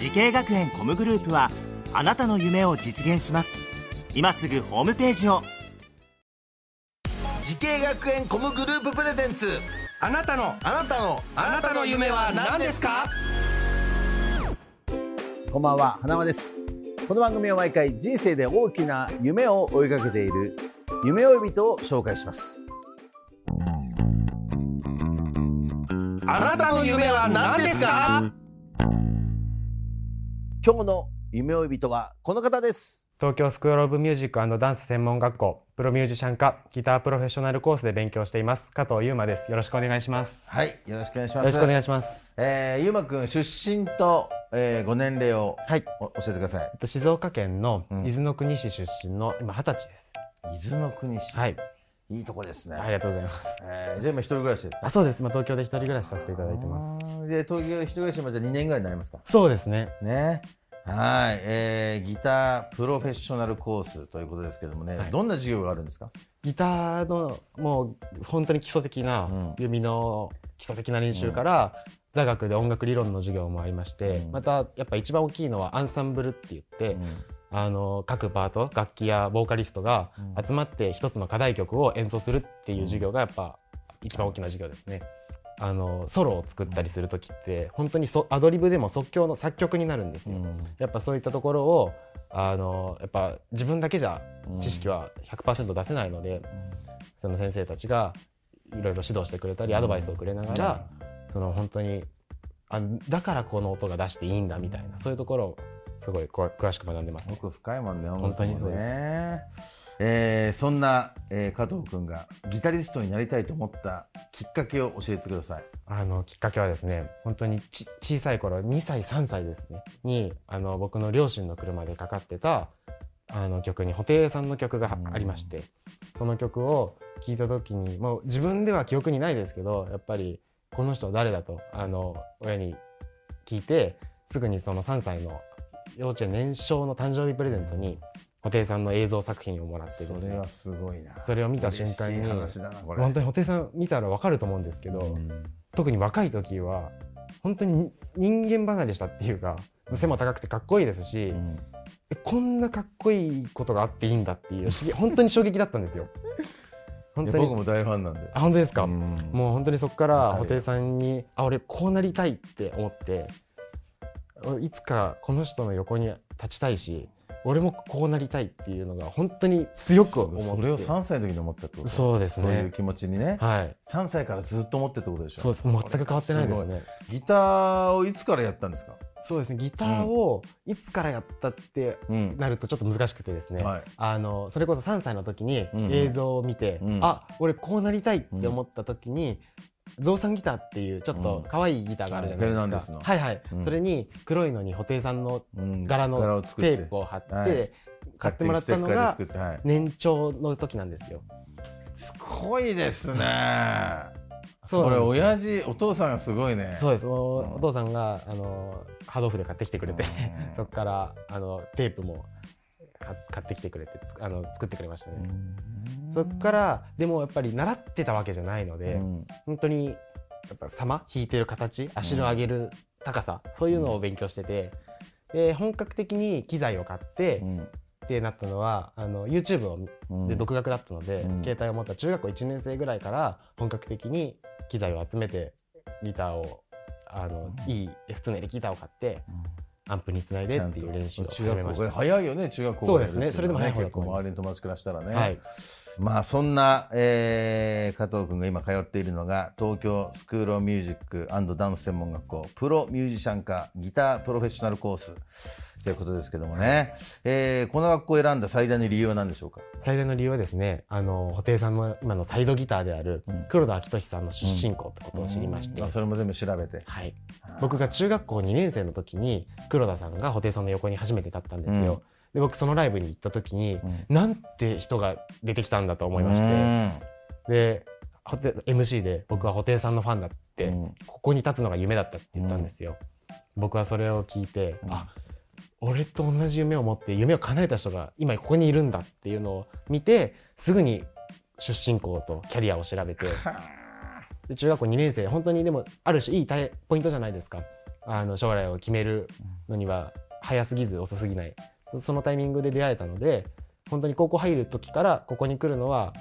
滋慶学園 COMグループはあなたの夢を実現します。今すぐホームページを。滋慶学園 COMグループプレゼンツ。あなたのあなたのあなたの夢は何ですか？こんばんは花輪です。この番組は毎回人生で大きな夢を追いかけている夢追い人を紹介します。あなたの夢は何ですか？今日の夢追い人はこの方です。東京スクールオブミュージックダンス専門学校プロミュージシャン科ギタープロフェッショナルコースで勉強しています加藤優馬です。よろしくお願いします。はいよろしくお願いします。よろしくお願いします。えー、ゆうまくん出身と、えー、ご年齢をはい。お教えてください。えっと静岡県のうん。伊豆の国市出身の今二十歳です。伊豆の国市、はい。いいとこですね、ありがとうございます。えー、じゃあ今一人暮らしですか？あそうです。まあ東京で一人暮らしさせていただいてます。で東京一人暮らしもじゃあ2年ぐらいになりますか？そうですね。ねはい、えー、ギタープロフェッショナルコースということですけどもね、はい。どんな授業があるんですか？ギターのもう本当に基礎的なうん。弓の基礎的な練習から、座学で音楽理論の授業もありまして、うん。またやっぱ一番大きいのはアンサンブルって言って、あの各パート楽器やボーカリストがうん。集まって一つの課題曲を演奏するっていう授業がやっぱ一番大きな授業ですね。あのソロを作ったりする時って本当にそアドリブでも即興の作曲になるんですよ。やっぱそういったところをあのやっぱ自分だけじゃ知識は100%出せないので、その先生たちがいろいろ指導してくれたりアドバイスをくれながら、その本当にあだからこの音が出していいんだみたいなそういうところをすごいこ詳しく学んでます、ね。奥深いもんね本当にそうです。ねえー、そんな、えー、加藤君がギタリストになりたいと思ったきっかけを教えてください。あのきっかけはですね本当にち小さい頃2歳3歳ですね。にあの僕の両親の車でかかってたあの曲に布袋さんの曲がありまして、その曲を聴いた時にもう自分では記憶にないですけどやっぱりこの人は誰だとあの親に聞いてすぐにその3歳の幼稚園年少の誕生日プレゼントに布袋さんの映像作品をもらってですね。それはすごいな。それを見た瞬間に嬉しい話だなこれ。本当に布袋さん見たら分かると思うんですけど、特に若い時は本当に人間離れしたっていうか背も高くてかっこいいですし、えこんなかっこいいことがあっていいんだっていう本当に衝撃だったんですよ。本当に。僕も大ファンなんで。あ本当ですか、うん。もう本当にそこから布袋さんにあ俺こうなりたいって思って俺いつかこの人の横に立ちたいし俺もこうなりたいっていうのが本当に強く思って。それを3歳の時に思ったってこと？そうですね。そういう気持ちにね、はい。3歳からずっと思ってってことでしょ？そうです。全く変わってないですね。ごギターをいつからやったんですか？そうですね。ギターをいつからやったってうん。なるとちょっと難しくてですね、はい。あのそれこそ3歳の時にうん映像を見て、うん。あ俺こうなりたいって思った時に、ゾウさんギターっていうちょっと可愛いギターがあるじゃないですか、はいはい。それに黒いのに布袋さんのうん。柄のテープを貼って、はい。買ってもらったのが年長の時なんですよ。すごいですねそれ親父お父さんがすごいね。そうです。お父さんがあのハードオフで買ってきてくれて、うん。そこからあのテープもは買ってきてくれてつあの作ってくれましたね、そこからでもやっぱり習ってたわけじゃないので、うん。本当にやっぱ様弾いてる形足の上げる高さ、そういうのを勉強しててで本格的に機材を買って、うん。ってなったのはあの YouTube をうん。で独学だったので、うん。携帯を持った中学校1年生ぐらいから本格的に機材を集めてギターをあの、いい普通のエレキギターを買って、アンプにつないでっていう練習を始中めました。学校早いよね中学校。そうですね。それでも早い結構周りの友達からしたらね、はい。まあそんな、えー、加藤君が今通っているのが東京スクール・オブ・ミュージックダンス専門学校プロミュージシャン科ギタープロフェッショナルコースということですけどもね、えーこの学校を選んだ最大の理由は何でしょうか？最大の理由はですねあの布袋さんの今のサイドギターであるうん。黒田明俊さんの出身校ってことを知りまして、あそれも全部調べて。はい、僕が中学校2年生の時に黒田さんが布袋さんの横に初めて立ったんですよ、で僕そのライブに行った時に、うん。なんて人が出てきたんだと思いまして、で MC で僕は布袋さんのファンだって、うん。ここに立つのが夢だったって言ったんですよ、僕はそれを聞いて、うん。あ俺と同じ夢を持って夢を叶えた人が今ここにいるんだっていうのを見てすぐに出身校とキャリアを調べて。で中学校2年生本当にでもある種いいポイントじゃないですか。あの将来を決めるのには早すぎず遅すぎない。そのタイミングで出会えたので本当に高校入る時からここに来るのは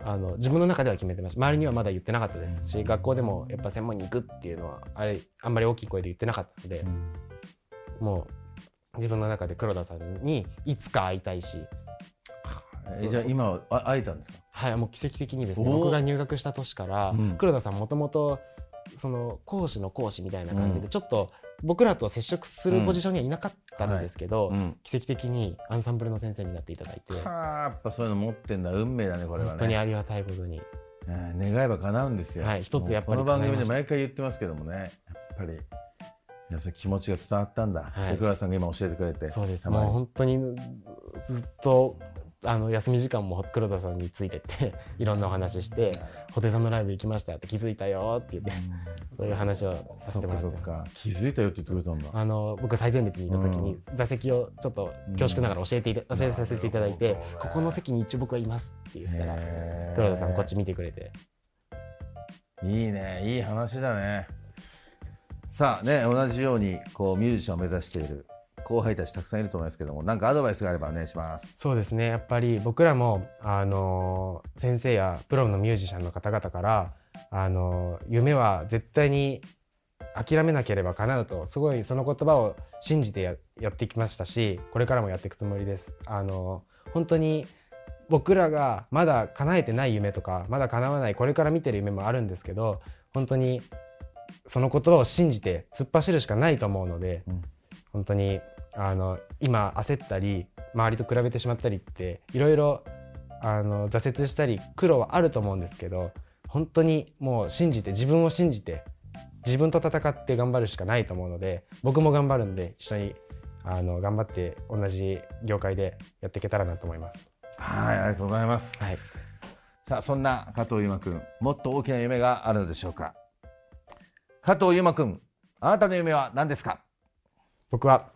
あの自分の中では決めてました。周りにはまだ言ってなかったですし学校でもやっぱ専門に行くっていうのはあれあんまり大きい声で言ってなかったので、もう自分の中で黒田さんにいつか会いたいし。えーじゃあ今はあ会えたんですか？はい、もう奇跡的にですね。僕が入学した年から、うん。黒田さんもともとその講師の講師みたいな感じうん。でちょっと僕らと接触するポジションにはいなかったんですけど、うん。奇跡的にアンサンブルの先生になっていただいて、はあやっぱそういうの持ってんだ運命だねこれはね、本当にありがたいことに。うん願えば叶うんですよ、はい一つやっぱりこの番組で毎回言ってますけどもねやっぱりいやその気持ちが伝わったんだ、はい。で黒田さんが今教えてくれて。そうです。もう本当にずっとあの休み時間も黒田さんについてって いろんなお話しして「布袋さんのライブ行きました」って気づいたよって言ってそういう話をさせてもらっかそか。気づいたよって言ってくれたんだ？あの僕最前列にいた時に座席をちょっと恐縮ながら教えて教えさせていただいて、ここの席に一応僕はいますって言ったら黒田さんこっち見てくれて。いいね。いい話だねさあね同じようにこうミュージシャンを目指している後輩たちたくさんいると思いますけどもなんかアドバイスがあればお願いしますそうですねやっぱり僕らもあの先生やプロのミュージシャンの方々からあの夢は絶対に諦めなければ叶うとすごいその言葉を信じてややってきましたしこれからもやっていくつもりです。あの本当に僕らがまだ叶えてない夢とかまだ叶わないこれから見てる夢もあるんですけど本当にその言葉を信じて突っ走るしかないと思うので、うん。本当にあの今焦ったり周りと比べてしまったりっていろいろあの挫折したり苦労はあると思うんですけど本当にもう信じて自分を信じて自分と戦って頑張るしかないと思うので僕も頑張るんで一緒にあの頑張って同じ業界でやっていけたらなと思います。はいありがとうございます。はい、さあそんな加藤優馬くんもっと大きな夢があるのでしょうか？加藤優馬くんあなたの夢は何ですか？僕は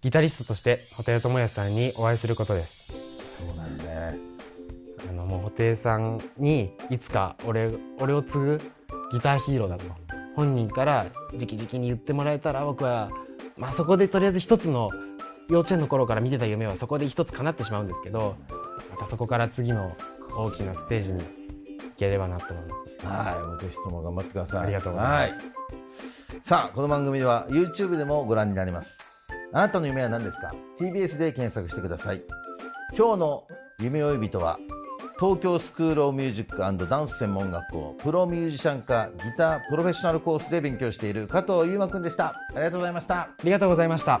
ギタリストとして布袋寅泰さんにお会いすることです。そうなんだ。ねあのもう布袋さんにいつか俺俺を継ぐギターヒーローだと。本人から直々に言ってもらえたら僕は、まあ、そこでとりあえず一つの幼稚園の頃から見てた夢はそこで一つ叶ってしまうんですけどまたそこから次の大きなステージに行ければなと思います。はいもうぜひとも頑張ってください。ありがとうございます。はいさあこの番組では YouTube でもご覧になれます。あなたの夢は何ですか？TBS で検索してください。今日の夢追い人は東京スクールオブミュージックダンス専門学校プロミュージシャン科ギタープロフェッショナルコースで勉強している加藤優馬くんでした。ありがとうございました。ありがとうございました。